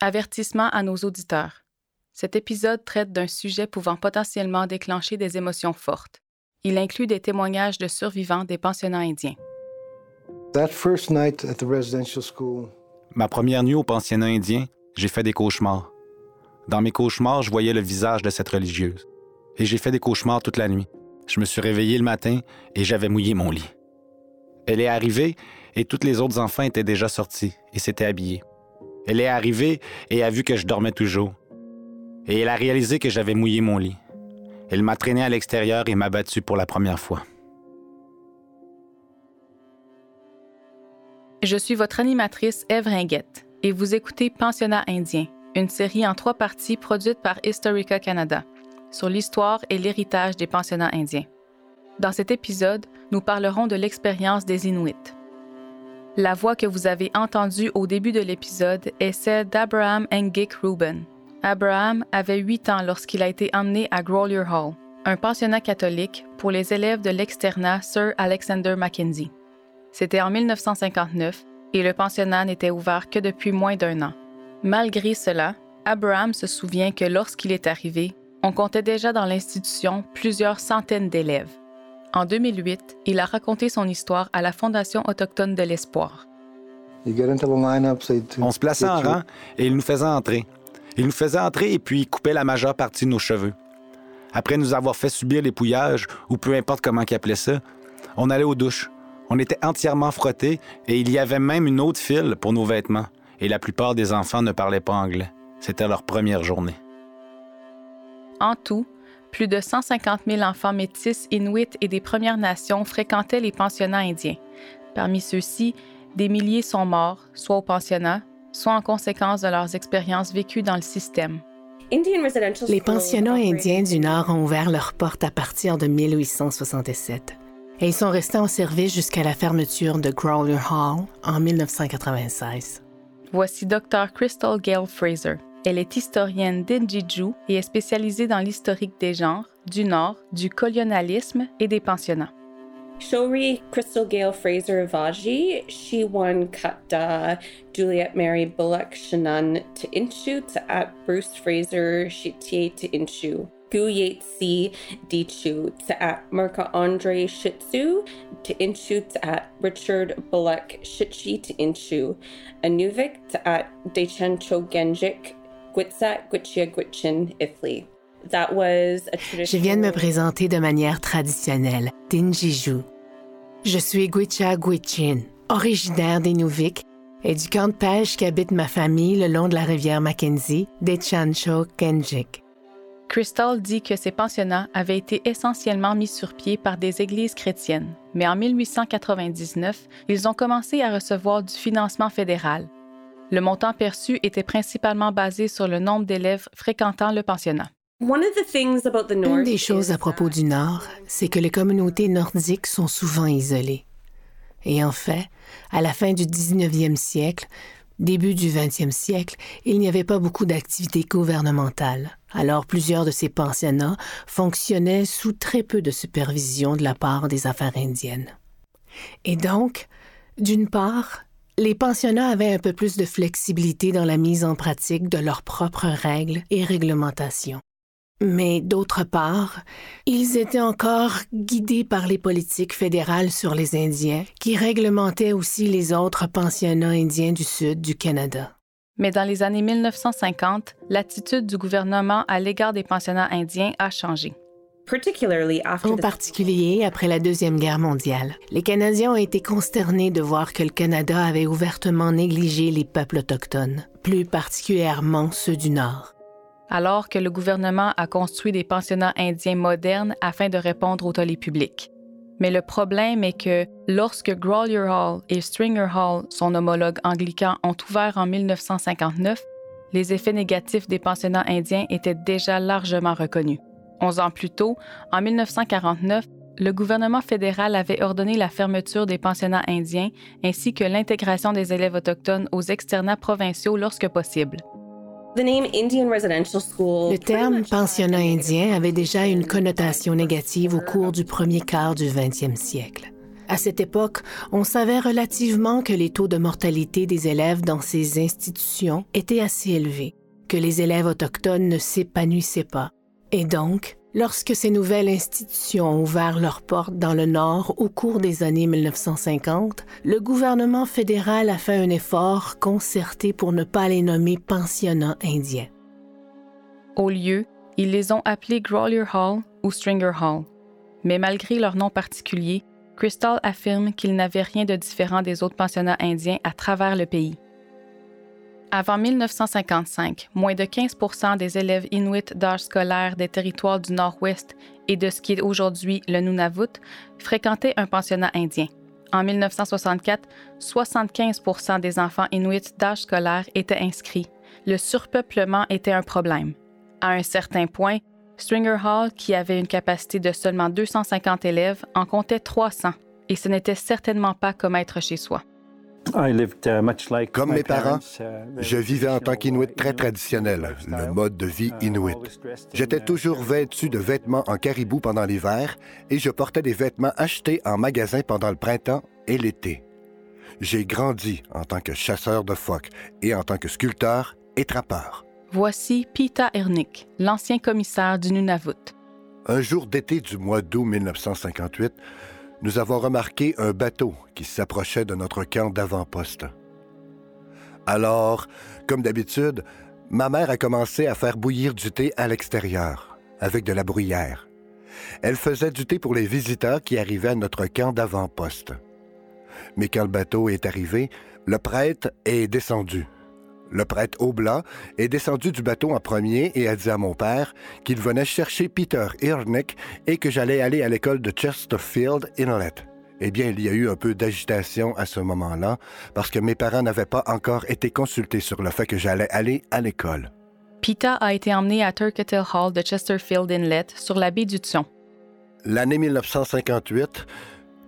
Avertissement à nos auditeurs. Cet épisode traite d'un sujet pouvant potentiellement déclencher des émotions fortes. Il inclut des témoignages de survivants des pensionnats indiens. Ma première nuit au pensionnat indien, j'ai fait des cauchemars. Dans mes cauchemars, je voyais le visage de cette religieuse. Et j'ai fait des cauchemars toute la nuit. Je me suis réveillé le matin et j'avais mouillé mon lit. Elle est arrivée et tous les autres enfants étaient déjà sortis et s'étaient habillés. Elle est arrivée et a vu que je dormais toujours. Et elle a réalisé que j'avais mouillé mon lit. Elle m'a traîné à l'extérieur et m'a battu pour la première fois. Je suis votre animatrice Eve Ringuette et vous écoutez Pensionnat indien, une série en trois parties produite par Historica Canada sur l'histoire et l'héritage des pensionnats indiens. Dans cet épisode, nous parlerons de l'expérience des Inuits. La voix que vous avez entendue au début de l'épisode est celle d'Abraham Engik Ruben. Abraham avait 8 ans lorsqu'il a été emmené à Grolier Hall, un pensionnat catholique pour les élèves de l'externat Sir Alexander Mackenzie. C'était en 1959 et le pensionnat n'était ouvert que depuis moins d'un an. Malgré cela, Abraham se souvient que lorsqu'il est arrivé, on comptait déjà dans l'institution plusieurs centaines d'élèves. En 2008, il a raconté son histoire à la Fondation autochtone de l'Espoir. On se plaçait en rang et il nous faisait entrer. Il nous faisait entrer et puis coupait la majeure partie de nos cheveux. Après nous avoir fait subir l'épouillage, ou peu importe comment il appelait ça, on allait aux douches. On était entièrement frottés et il y avait même une autre file pour nos vêtements. Et la plupart des enfants ne parlaient pas anglais. C'était leur première journée. En tout, plus de 150 000 enfants métis, inuits et des Premières Nations fréquentaient les pensionnats indiens. Parmi ceux-ci, des milliers sont morts, soit au pensionnat, soit en conséquence de leurs expériences vécues dans le système. Les pensionnats indiens du Nord ont ouvert leurs portes à partir de 1867 et ils sont restés en service jusqu'à la fermeture de Growler Hall en 1996. Voici Dr. Crystal Gale Fraser, elle est historienne d'Injiju et est spécialisée dans l'historique des genres, du Nord, du colonialisme et des pensionnats. Shori Crystal Gale Fraser Vaji, she won Kata Juliet Mary Bullock Shannon to Inchu to at Bruce Fraser Shitie to Inchu. Gu Yatsi Dichu to at Marka Andre Shitsu to Inchu to at Richard Bullock Shitchi to Inchu. Anuvik to at Dechencho Genjik je viens de me présenter de manière traditionnelle, Dinjiju. Je suis Gwicha Gwichin, originaire d'Inuvik et du camp de pêche qui habite ma famille le long de la rivière Mackenzie, Dechancho Kenjik. Crystal dit que ces pensionnats avaient été essentiellement mis sur pied par des églises chrétiennes, mais en 1899, ils ont commencé à recevoir du financement fédéral, le montant perçu était principalement basé sur le nombre d'élèves fréquentant le pensionnat. Une des choses à propos du Nord, c'est que les communautés nordiques sont souvent isolées. Et en fait, à la fin du 19e siècle, début du 20e siècle, il n'y avait pas beaucoup d'activités gouvernementales. Alors plusieurs de ces pensionnats fonctionnaient sous très peu de supervision de la part des affaires indiennes. Et donc, d'une part, les pensionnats avaient un peu plus de flexibilité dans la mise en pratique de leurs propres règles et réglementations. Mais d'autre part, ils étaient encore guidés par les politiques fédérales sur les Indiens, qui réglementaient aussi les autres pensionnats indiens du sud du Canada. Mais dans les années 1950, l'attitude du gouvernement à l'égard des pensionnats indiens a changé. En particulier après la Deuxième Guerre mondiale, les Canadiens ont été consternés de voir que le Canada avait ouvertement négligé les peuples autochtones, plus particulièrement ceux du Nord. Alors que le gouvernement a construit des pensionnats indiens modernes afin de répondre au tollé public. Mais le problème est que lorsque Grolier Hall et Stringer Hall, son homologue anglican, ont ouvert en 1959, les effets négatifs des pensionnats indiens étaient déjà largement reconnus. Onze ans plus tôt, en 1949, le gouvernement fédéral avait ordonné la fermeture des pensionnats indiens ainsi que l'intégration des élèves autochtones aux externats provinciaux lorsque possible. Le terme pensionnat indien avait déjà une connotation négative au cours du premier quart du 20e siècle. À cette époque, on savait relativement que les taux de mortalité des élèves dans ces institutions étaient assez élevés, que les élèves autochtones ne s'épanouissaient pas. Et donc, lorsque ces nouvelles institutions ont ouvert leurs portes dans le Nord au cours des années 1950, le gouvernement fédéral a fait un effort concerté pour ne pas les nommer pensionnats indiens. Au lieu, ils les ont appelés Grolier Hall ou Stringer Hall. Mais malgré leur nom particulier, Crystal affirme qu'il n'avait rien de différent des autres pensionnats indiens à travers le pays. Avant 1955, moins de 15 des élèves inuits d'âge scolaire des territoires du Nord-Ouest et de ce qui est aujourd'hui le Nunavut fréquentaient un pensionnat indien. En 1964, 75 des enfants inuits d'âge scolaire étaient inscrits. Le surpeuplement était un problème. À un certain point, Stringer Hall, qui avait une capacité de seulement 250 élèves, en comptait 300, et ce n'était certainement pas comme être chez soi. Uh, comme mes parents, uh, je vivais en tant qu'Inuit très traditionnel, le mode de vie uh, Inuit. J'étais toujours vêtu de vêtements en caribou pendant l'hiver et je portais des vêtements achetés en magasin pendant le printemps et l'été. J'ai grandi en tant que chasseur de phoques et en tant que sculpteur et trappeur. Voici Pita Ernick, l'ancien commissaire du Nunavut. Un jour d'été du mois d'août 1958, nous avons remarqué un bateau qui s'approchait de notre camp d'avant-poste. Alors, comme d'habitude, ma mère a commencé à faire bouillir du thé à l'extérieur, avec de la bruyère. Elle faisait du thé pour les visiteurs qui arrivaient à notre camp d'avant-poste. Mais quand le bateau est arrivé, le prêtre est descendu le prêtre Oblat, est descendu du bateau en premier et a dit à mon père qu'il venait chercher Peter Irnick et que j'allais aller à l'école de Chesterfield Inlet. Eh bien, il y a eu un peu d'agitation à ce moment-là parce que mes parents n'avaient pas encore été consultés sur le fait que j'allais aller à l'école. Peter a été emmené à Turkettle Hall de Chesterfield Inlet sur la baie du Thion. L'année 1958,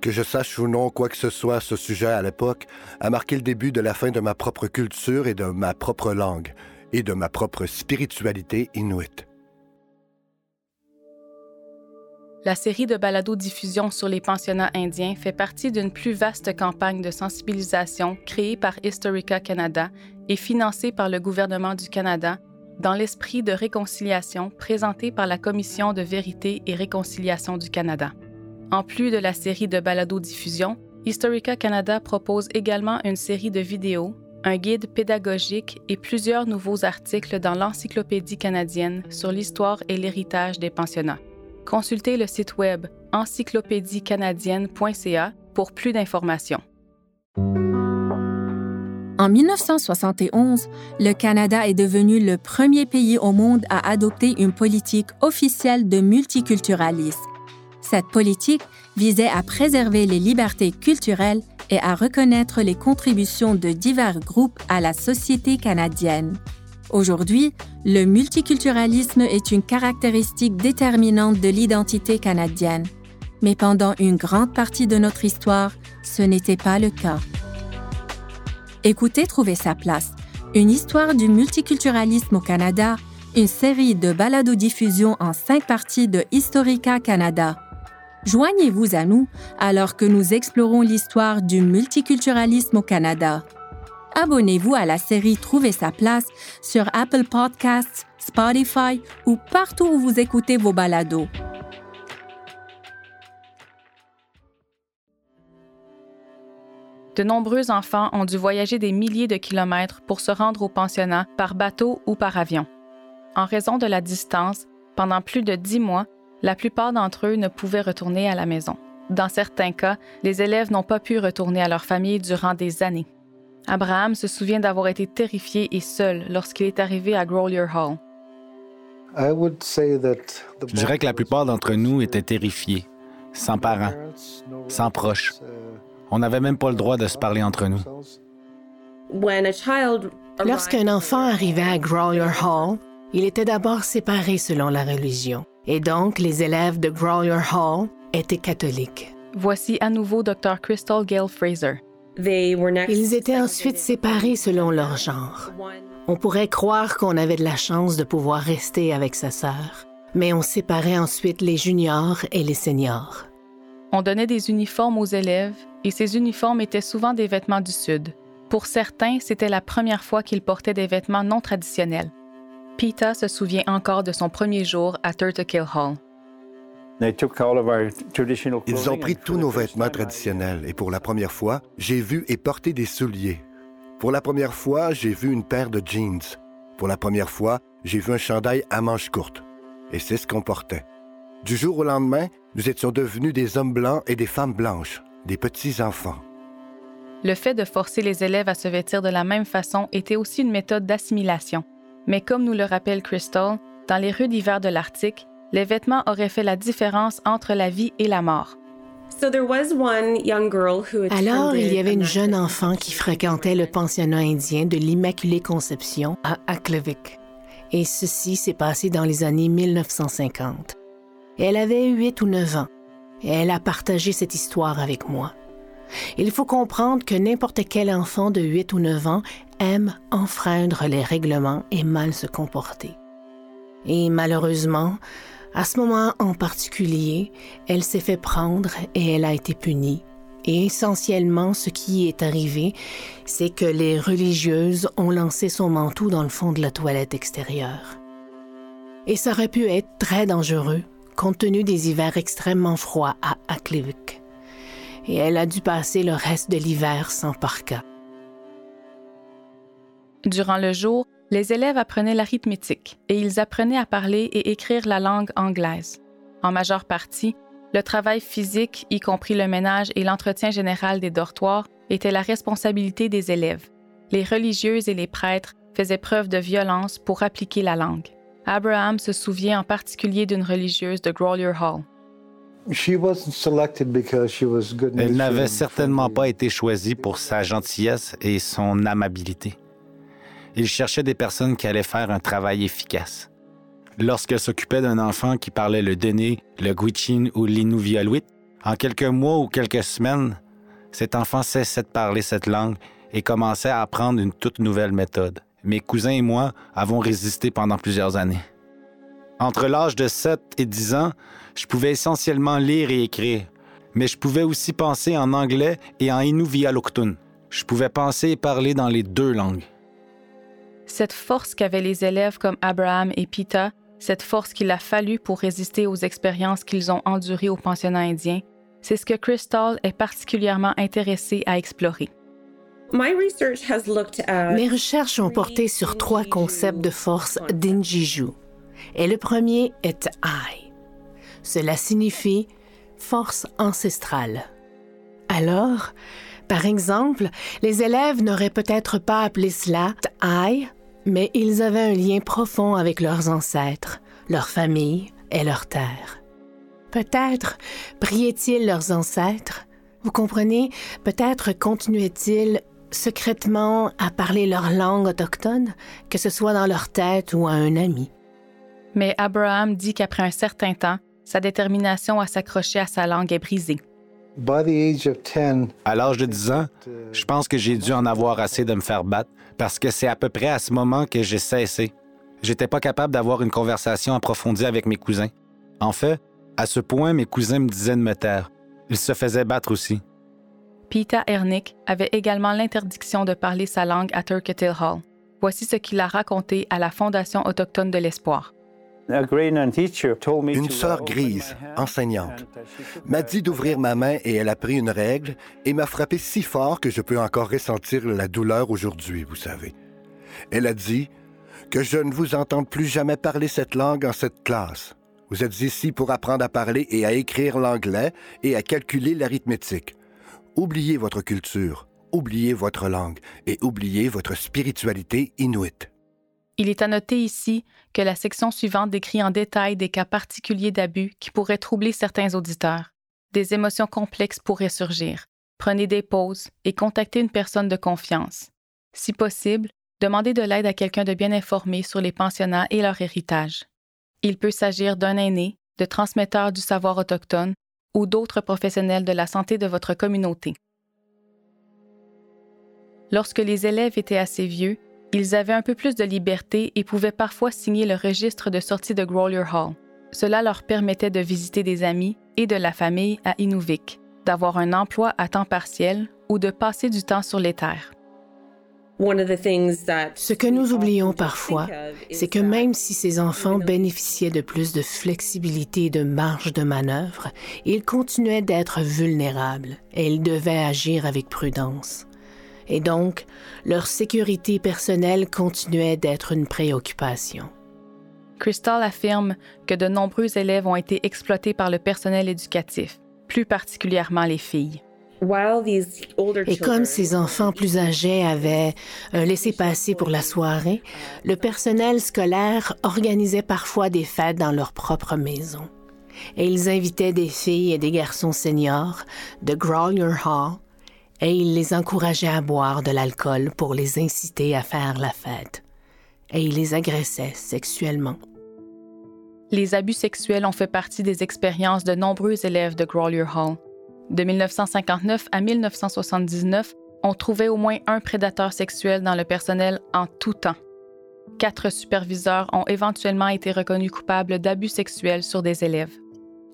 que je sache ou non quoi que ce soit à ce sujet à l'époque, a marqué le début de la fin de ma propre culture et de ma propre langue, et de ma propre spiritualité inuite. La série de balado-diffusion sur les pensionnats indiens fait partie d'une plus vaste campagne de sensibilisation créée par Historica Canada et financée par le gouvernement du Canada dans l'esprit de réconciliation présenté par la Commission de vérité et réconciliation du Canada. En plus de la série de balado-diffusion, Historica Canada propose également une série de vidéos, un guide pédagogique et plusieurs nouveaux articles dans l'Encyclopédie canadienne sur l'histoire et l'héritage des pensionnats. Consultez le site web encyclopédiecanadienne.ca pour plus d'informations. En 1971, le Canada est devenu le premier pays au monde à adopter une politique officielle de multiculturalisme cette politique visait à préserver les libertés culturelles et à reconnaître les contributions de divers groupes à la société canadienne. Aujourd'hui, le multiculturalisme est une caractéristique déterminante de l'identité canadienne. Mais pendant une grande partie de notre histoire, ce n'était pas le cas. Écoutez Trouver sa place, une histoire du multiculturalisme au Canada, une série de balado-diffusion en cinq parties de Historica Canada. Joignez-vous à nous alors que nous explorons l'histoire du multiculturalisme au Canada. Abonnez-vous à la série Trouver sa place sur Apple Podcasts, Spotify ou partout où vous écoutez vos balados. De nombreux enfants ont dû voyager des milliers de kilomètres pour se rendre au pensionnat par bateau ou par avion. En raison de la distance, pendant plus de dix mois, la plupart d'entre eux ne pouvaient retourner à la maison. Dans certains cas, les élèves n'ont pas pu retourner à leur famille durant des années. Abraham se souvient d'avoir été terrifié et seul lorsqu'il est arrivé à Grolier Hall. Je dirais que la plupart d'entre nous étaient terrifiés, sans parents, sans proches. On n'avait même pas le droit de se parler entre nous. Lorsqu'un enfant arrivait à Grolier Hall, il était d'abord séparé selon la religion et donc les élèves de Grolier Hall étaient catholiques. Voici à nouveau Dr. Crystal Gale Fraser. Ils étaient ensuite séparés selon leur genre. On pourrait croire qu'on avait de la chance de pouvoir rester avec sa sœur, mais on séparait ensuite les juniors et les seniors. On donnait des uniformes aux élèves et ces uniformes étaient souvent des vêtements du Sud. Pour certains, c'était la première fois qu'ils portaient des vêtements non traditionnels. Peta se souvient encore de son premier jour à Turtle Hall. Ils ont pris tous nos vêtements traditionnels et pour la première fois, j'ai vu et porté des souliers. Pour la première fois, j'ai vu une paire de jeans. Pour la première fois, j'ai vu un chandail à manches courtes. Et c'est ce qu'on portait. Du jour au lendemain, nous étions devenus des hommes blancs et des femmes blanches, des petits-enfants. Le fait de forcer les élèves à se vêtir de la même façon était aussi une méthode d'assimilation. Mais comme nous le rappelle Crystal, dans les rues d'hiver de l'Arctique, les vêtements auraient fait la différence entre la vie et la mort. Alors, il y avait une jeune enfant qui fréquentait le pensionnat indien de l'Immaculée Conception à Aklavik. Et ceci s'est passé dans les années 1950. Elle avait 8 ou 9 ans et elle a partagé cette histoire avec moi. Il faut comprendre que n'importe quel enfant de 8 ou 9 ans aime enfreindre les règlements et mal se comporter. Et malheureusement, à ce moment en particulier, elle s'est fait prendre et elle a été punie. Et essentiellement, ce qui est arrivé, c'est que les religieuses ont lancé son manteau dans le fond de la toilette extérieure. Et ça aurait pu être très dangereux, compte tenu des hivers extrêmement froids à Aklewick. Et elle a dû passer le reste de l'hiver sans parka. Durant le jour, les élèves apprenaient l'arithmétique et ils apprenaient à parler et écrire la langue anglaise. En majeure partie, le travail physique, y compris le ménage et l'entretien général des dortoirs, était la responsabilité des élèves. Les religieuses et les prêtres faisaient preuve de violence pour appliquer la langue. Abraham se souvient en particulier d'une religieuse de Grolier Hall. Elle n'avait certainement pas été choisie pour sa gentillesse et son amabilité. Il cherchait des personnes qui allaient faire un travail efficace. Lorsqu'elle s'occupait d'un enfant qui parlait le Déné, le Gwich'in ou l'Inuvialuit, en quelques mois ou quelques semaines, cet enfant cessait de parler cette langue et commençait à apprendre une toute nouvelle méthode. Mes cousins et moi avons résisté pendant plusieurs années. Entre l'âge de 7 et 10 ans, je pouvais essentiellement lire et écrire, mais je pouvais aussi penser en anglais et en Inuvialuktun. Je pouvais penser et parler dans les deux langues. Cette force qu'avaient les élèves comme Abraham et Pita, cette force qu'il a fallu pour résister aux expériences qu'ils ont endurées au pensionnat indien, c'est ce que Crystal est particulièrement intéressée à explorer. Mes recherches ont porté sur trois concepts de force d'Injiju. Et le premier est I. Cela signifie force ancestrale. Alors, par exemple, les élèves n'auraient peut-être pas appelé cela I, mais ils avaient un lien profond avec leurs ancêtres, leur famille et leur terre. Peut-être priaient-ils leurs ancêtres, vous comprenez, peut-être continuaient-ils secrètement à parler leur langue autochtone, que ce soit dans leur tête ou à un ami? Mais Abraham dit qu'après un certain temps, sa détermination à s'accrocher à sa langue est brisée. À l'âge de 10 ans, je pense que j'ai dû en avoir assez de me faire battre parce que c'est à peu près à ce moment que j'ai cessé. J'étais pas capable d'avoir une conversation approfondie avec mes cousins. En fait, à ce point, mes cousins me disaient de me taire. Ils se faisaient battre aussi. Peter Ernick avait également l'interdiction de parler sa langue à Turketill Hall. Voici ce qu'il a raconté à la Fondation autochtone de l'Espoir. Une sœur grise, enseignante, m'a dit d'ouvrir ma main et elle a pris une règle et m'a frappé si fort que je peux encore ressentir la douleur aujourd'hui, vous savez. Elle a dit que je ne vous entende plus jamais parler cette langue en cette classe. Vous êtes ici pour apprendre à parler et à écrire l'anglais et à calculer l'arithmétique. Oubliez votre culture, oubliez votre langue et oubliez votre spiritualité inuite. Il est à noter ici que la section suivante décrit en détail des cas particuliers d'abus qui pourraient troubler certains auditeurs. Des émotions complexes pourraient surgir. Prenez des pauses et contactez une personne de confiance. Si possible, demandez de l'aide à quelqu'un de bien informé sur les pensionnats et leur héritage. Il peut s'agir d'un aîné, de transmetteur du savoir autochtone ou d'autres professionnels de la santé de votre communauté. Lorsque les élèves étaient assez vieux, ils avaient un peu plus de liberté et pouvaient parfois signer le registre de sortie de Grolier Hall. Cela leur permettait de visiter des amis et de la famille à Inuvik, d'avoir un emploi à temps partiel ou de passer du temps sur les terres. Ce que nous oublions parfois, c'est que même si ces enfants bénéficiaient de plus de flexibilité et de marge de manœuvre, ils continuaient d'être vulnérables et ils devaient agir avec prudence. Et donc, leur sécurité personnelle continuait d'être une préoccupation. Crystal affirme que de nombreux élèves ont été exploités par le personnel éducatif, plus particulièrement les filles. Et comme ces enfants plus âgés avaient un laissé-passer pour la soirée, le personnel scolaire organisait parfois des fêtes dans leur propre maison. Et ils invitaient des filles et des garçons seniors de Growler Hall et ils les encourageaient à boire de l'alcool pour les inciter à faire la fête. Et ils les agressaient sexuellement. Les abus sexuels ont fait partie des expériences de nombreux élèves de Growler Hall. De 1959 à 1979, on trouvait au moins un prédateur sexuel dans le personnel en tout temps. Quatre superviseurs ont éventuellement été reconnus coupables d'abus sexuels sur des élèves.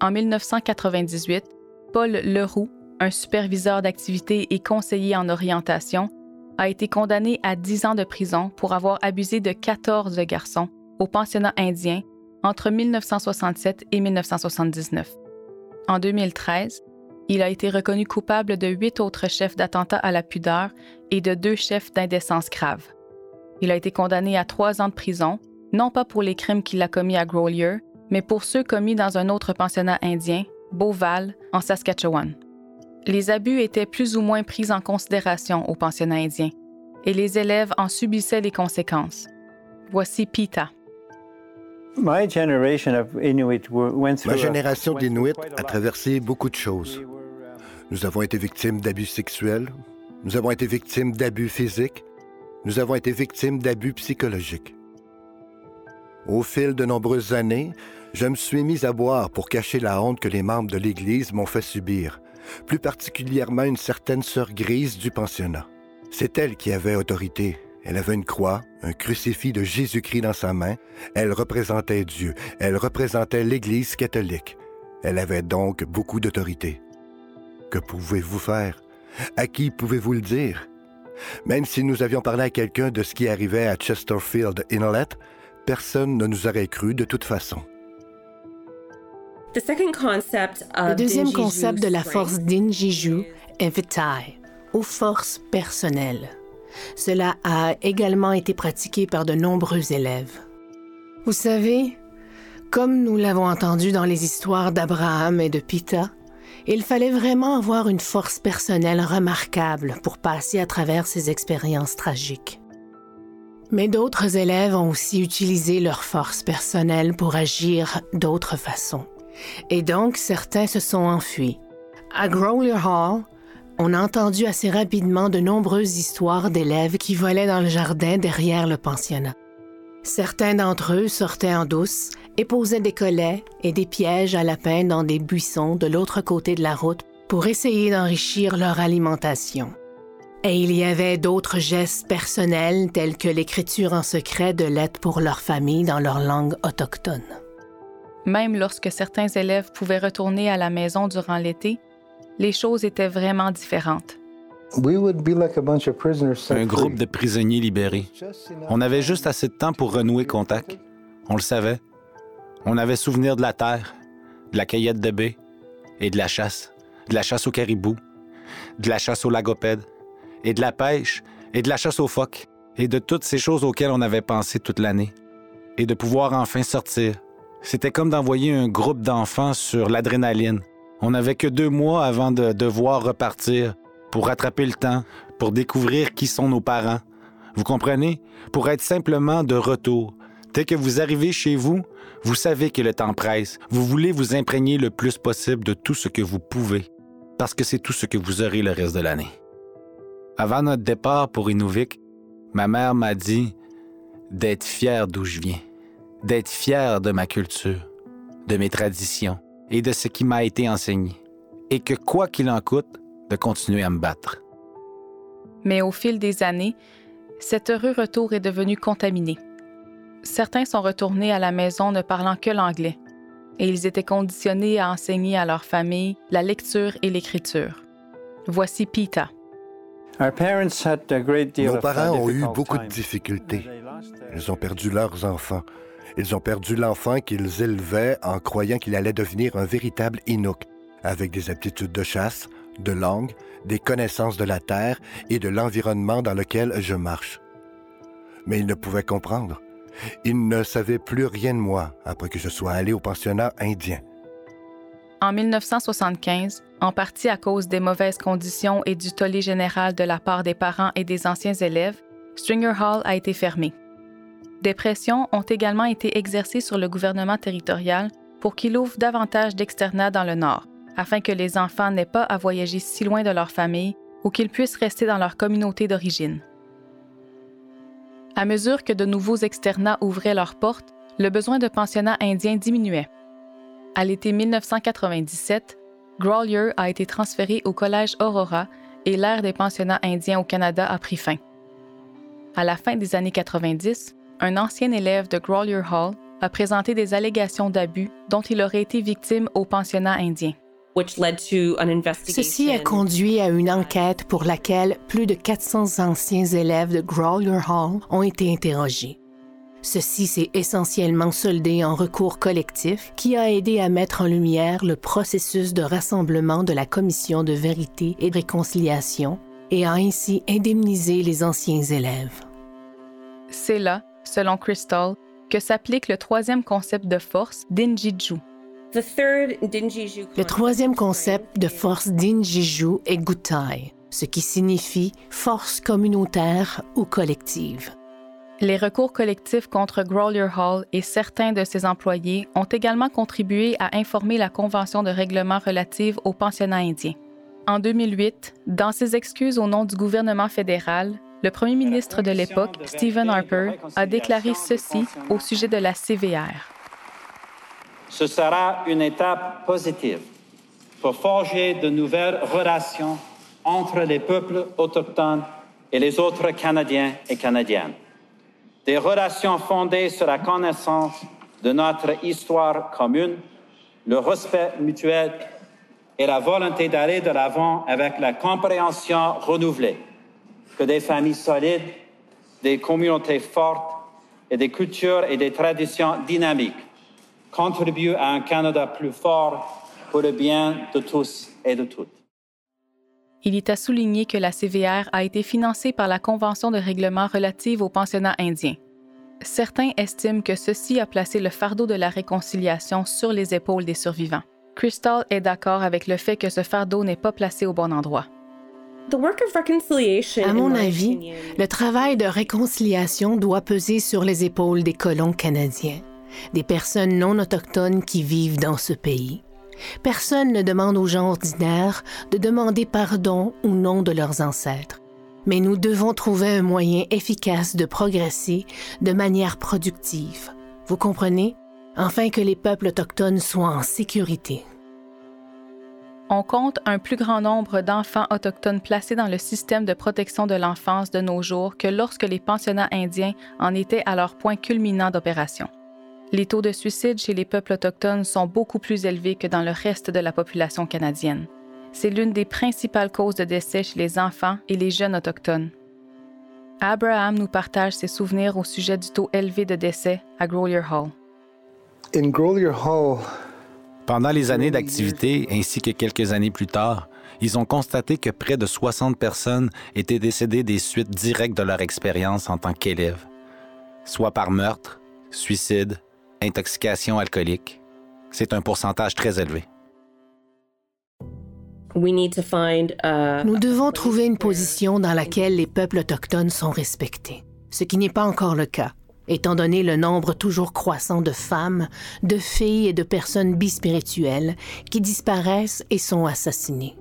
En 1998, Paul Leroux, un superviseur d'activité et conseiller en orientation, a été condamné à 10 ans de prison pour avoir abusé de 14 garçons au pensionnat indien entre 1967 et 1979. En 2013, il a été reconnu coupable de huit autres chefs d'attentat à la pudeur et de deux chefs d'indécence grave. Il a été condamné à trois ans de prison, non pas pour les crimes qu'il a commis à Grolier, mais pour ceux commis dans un autre pensionnat indien, Beauval, en Saskatchewan. Les abus étaient plus ou moins pris en considération au pensionnat indien, et les élèves en subissaient les conséquences. Voici Pita. Ma génération d'Inuit a traversé beaucoup de choses. Nous avons été victimes d'abus sexuels, nous avons été victimes d'abus physiques, nous avons été victimes d'abus psychologiques. Au fil de nombreuses années, je me suis mis à boire pour cacher la honte que les membres de l'Église m'ont fait subir, plus particulièrement une certaine sœur grise du pensionnat. C'est elle qui avait autorité. Elle avait une croix, un crucifix de Jésus-Christ dans sa main. Elle représentait Dieu. Elle représentait l'Église catholique. Elle avait donc beaucoup d'autorité. Que pouvez-vous faire? À qui pouvez-vous le dire? Même si nous avions parlé à quelqu'un de ce qui arrivait à Chesterfield Inlet, personne ne nous aurait cru de toute façon. Le deuxième concept de la force d'Injiju est Vitae, ou force personnelle. Cela a également été pratiqué par de nombreux élèves. Vous savez, comme nous l'avons entendu dans les histoires d'Abraham et de Pita, il fallait vraiment avoir une force personnelle remarquable pour passer à travers ces expériences tragiques. Mais d'autres élèves ont aussi utilisé leur force personnelle pour agir d'autres façons. Et donc, certains se sont enfuis. À Growler Hall, on a entendu assez rapidement de nombreuses histoires d'élèves qui volaient dans le jardin derrière le pensionnat. Certains d'entre eux sortaient en douce et posaient des collets et des pièges à lapins dans des buissons de l'autre côté de la route pour essayer d'enrichir leur alimentation. Et il y avait d'autres gestes personnels tels que l'écriture en secret de lettres pour leur famille dans leur langue autochtone. Même lorsque certains élèves pouvaient retourner à la maison durant l'été, les choses étaient vraiment différentes. Un groupe de prisonniers libérés. On avait juste assez de temps pour renouer contact. On le savait. On avait souvenir de la terre, de la cueillette de baies et de la chasse, de la chasse au caribou, de la chasse aux lagopèdes et de la pêche et de la chasse aux phoques et de toutes ces choses auxquelles on avait pensé toute l'année. Et de pouvoir enfin sortir. C'était comme d'envoyer un groupe d'enfants sur l'adrénaline. On n'avait que deux mois avant de devoir repartir pour rattraper le temps, pour découvrir qui sont nos parents. Vous comprenez? Pour être simplement de retour. Dès que vous arrivez chez vous, vous savez que le temps presse. Vous voulez vous imprégner le plus possible de tout ce que vous pouvez, parce que c'est tout ce que vous aurez le reste de l'année. Avant notre départ pour Inuvik, ma mère m'a dit d'être fier d'où je viens, d'être fier de ma culture, de mes traditions et de ce qui m'a été enseigné, et que quoi qu'il en coûte, de continuer à me battre. Mais au fil des années, cet heureux retour est devenu contaminé. Certains sont retournés à la maison ne parlant que l'anglais. et ils étaient conditionnés à enseigner à leur famille la lecture et l'écriture. Voici Pita. Nos parents ont eu beaucoup de difficultés. Ils ont perdu leurs enfants. Ils ont perdu l'enfant qu'ils élevaient en croyant qu'il allait devenir un véritable Inuk, avec des aptitudes de chasse, de langue, des connaissances de la terre et de l'environnement dans lequel je marche. Mais ils ne pouvaient comprendre. Ils ne savaient plus rien de moi après que je sois allé au pensionnat indien. En 1975, en partie à cause des mauvaises conditions et du tollé général de la part des parents et des anciens élèves, Stringer Hall a été fermé. Des pressions ont également été exercées sur le gouvernement territorial pour qu'il ouvre davantage d'externats dans le Nord, afin que les enfants n'aient pas à voyager si loin de leur famille ou qu'ils puissent rester dans leur communauté d'origine. À mesure que de nouveaux externats ouvraient leurs portes, le besoin de pensionnats indiens diminuait. À l'été 1997, Grolier a été transféré au Collège Aurora et l'ère des pensionnats indiens au Canada a pris fin. À la fin des années 90, un ancien élève de Grolier Hall a présenté des allégations d'abus dont il aurait été victime au pensionnat indien. Ceci a conduit à une enquête pour laquelle plus de 400 anciens élèves de Grolier Hall ont été interrogés. Ceci s'est essentiellement soldé en recours collectif qui a aidé à mettre en lumière le processus de rassemblement de la Commission de vérité et de réconciliation et a ainsi indemnisé les anciens élèves. C'est là, selon Crystal, que s'applique le troisième concept de force d'Injiju, le troisième concept de force d'Injiju est Gutai, ce qui signifie force communautaire ou collective. Les recours collectifs contre Grolier Hall et certains de ses employés ont également contribué à informer la Convention de règlement relative aux pensionnats indiens. En 2008, dans ses excuses au nom du gouvernement fédéral, le premier ministre de l'époque, Stephen Harper, a déclaré ceci au sujet de la CVR. Ce sera une étape positive pour forger de nouvelles relations entre les peuples autochtones et les autres Canadiens et Canadiennes. Des relations fondées sur la connaissance de notre histoire commune, le respect mutuel et la volonté d'aller de l'avant avec la compréhension renouvelée que des familles solides, des communautés fortes et des cultures et des traditions dynamiques contribue à un Canada plus fort pour le bien de tous et de toutes. Il est à souligner que la CVR a été financée par la Convention de règlement relative aux pensionnats indiens. Certains estiment que ceci a placé le fardeau de la réconciliation sur les épaules des survivants. Crystal est d'accord avec le fait que ce fardeau n'est pas placé au bon endroit. À mon avis, le travail de réconciliation doit peser sur les épaules des colons canadiens des personnes non autochtones qui vivent dans ce pays. Personne ne demande aux gens ordinaires de demander pardon ou non de leurs ancêtres. Mais nous devons trouver un moyen efficace de progresser de manière productive. Vous comprenez? Afin que les peuples autochtones soient en sécurité. On compte un plus grand nombre d'enfants autochtones placés dans le système de protection de l'enfance de nos jours que lorsque les pensionnats indiens en étaient à leur point culminant d'opération. Les taux de suicide chez les peuples autochtones sont beaucoup plus élevés que dans le reste de la population canadienne. C'est l'une des principales causes de décès chez les enfants et les jeunes autochtones. Abraham nous partage ses souvenirs au sujet du taux élevé de décès à Grolier Hall. Hall, pendant les années d'activité ainsi que quelques années plus tard, ils ont constaté que près de 60 personnes étaient décédées des suites directes de leur expérience en tant qu'élèves, soit par meurtre, suicide intoxication alcoolique. C'est un pourcentage très élevé. Nous devons trouver une position dans laquelle les peuples autochtones sont respectés, ce qui n'est pas encore le cas, étant donné le nombre toujours croissant de femmes, de filles et de personnes bispirituelles qui disparaissent et sont assassinées.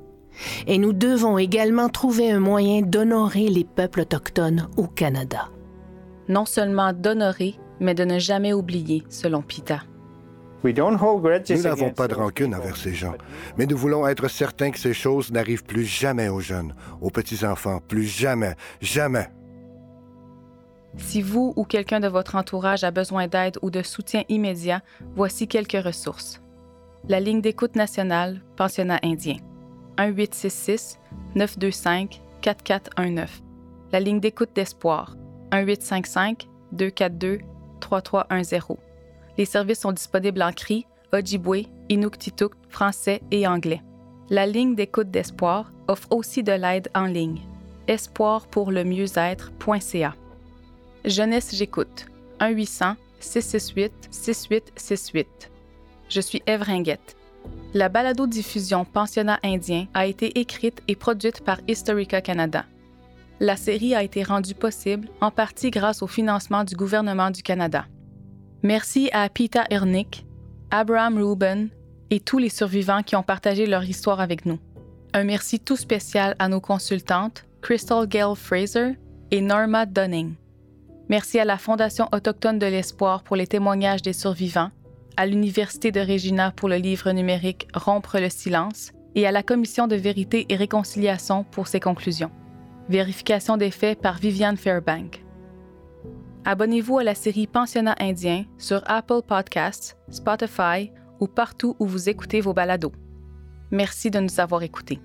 Et nous devons également trouver un moyen d'honorer les peuples autochtones au Canada. Non seulement d'honorer, mais de ne jamais oublier, selon Pita. Nous n'avons pas de rancune envers ces gens, mais nous voulons être certains que ces choses n'arrivent plus jamais aux jeunes, aux petits-enfants, plus jamais, jamais. Si vous ou quelqu'un de votre entourage a besoin d'aide ou de soutien immédiat, voici quelques ressources. La ligne d'écoute nationale, pensionnat indien. 1-866-925-4419. La ligne d'écoute d'espoir. 1-855-242-3310. Les services sont disponibles en cri, Ojibwe, Inuktitut, français et anglais. La ligne d'écoute d'espoir offre aussi de l'aide en ligne. Espoir pour le mieux-être.ca. Jeunesse J'écoute. 1-800-668-6868. Je suis Eve Ringuette. La balado-diffusion Pensionnat indien a été écrite et produite par Historica Canada. La série a été rendue possible en partie grâce au financement du gouvernement du Canada. Merci à Pita Ernick, Abraham Rubin et tous les survivants qui ont partagé leur histoire avec nous. Un merci tout spécial à nos consultantes Crystal Gale Fraser et Norma Dunning. Merci à la Fondation autochtone de l'espoir pour les témoignages des survivants, à l'Université de Regina pour le livre numérique Rompre le silence et à la Commission de vérité et réconciliation pour ses conclusions. Vérification des faits par Viviane Fairbank. Abonnez-vous à la série Pensionnat indien sur Apple Podcasts, Spotify ou partout où vous écoutez vos balados. Merci de nous avoir écoutés.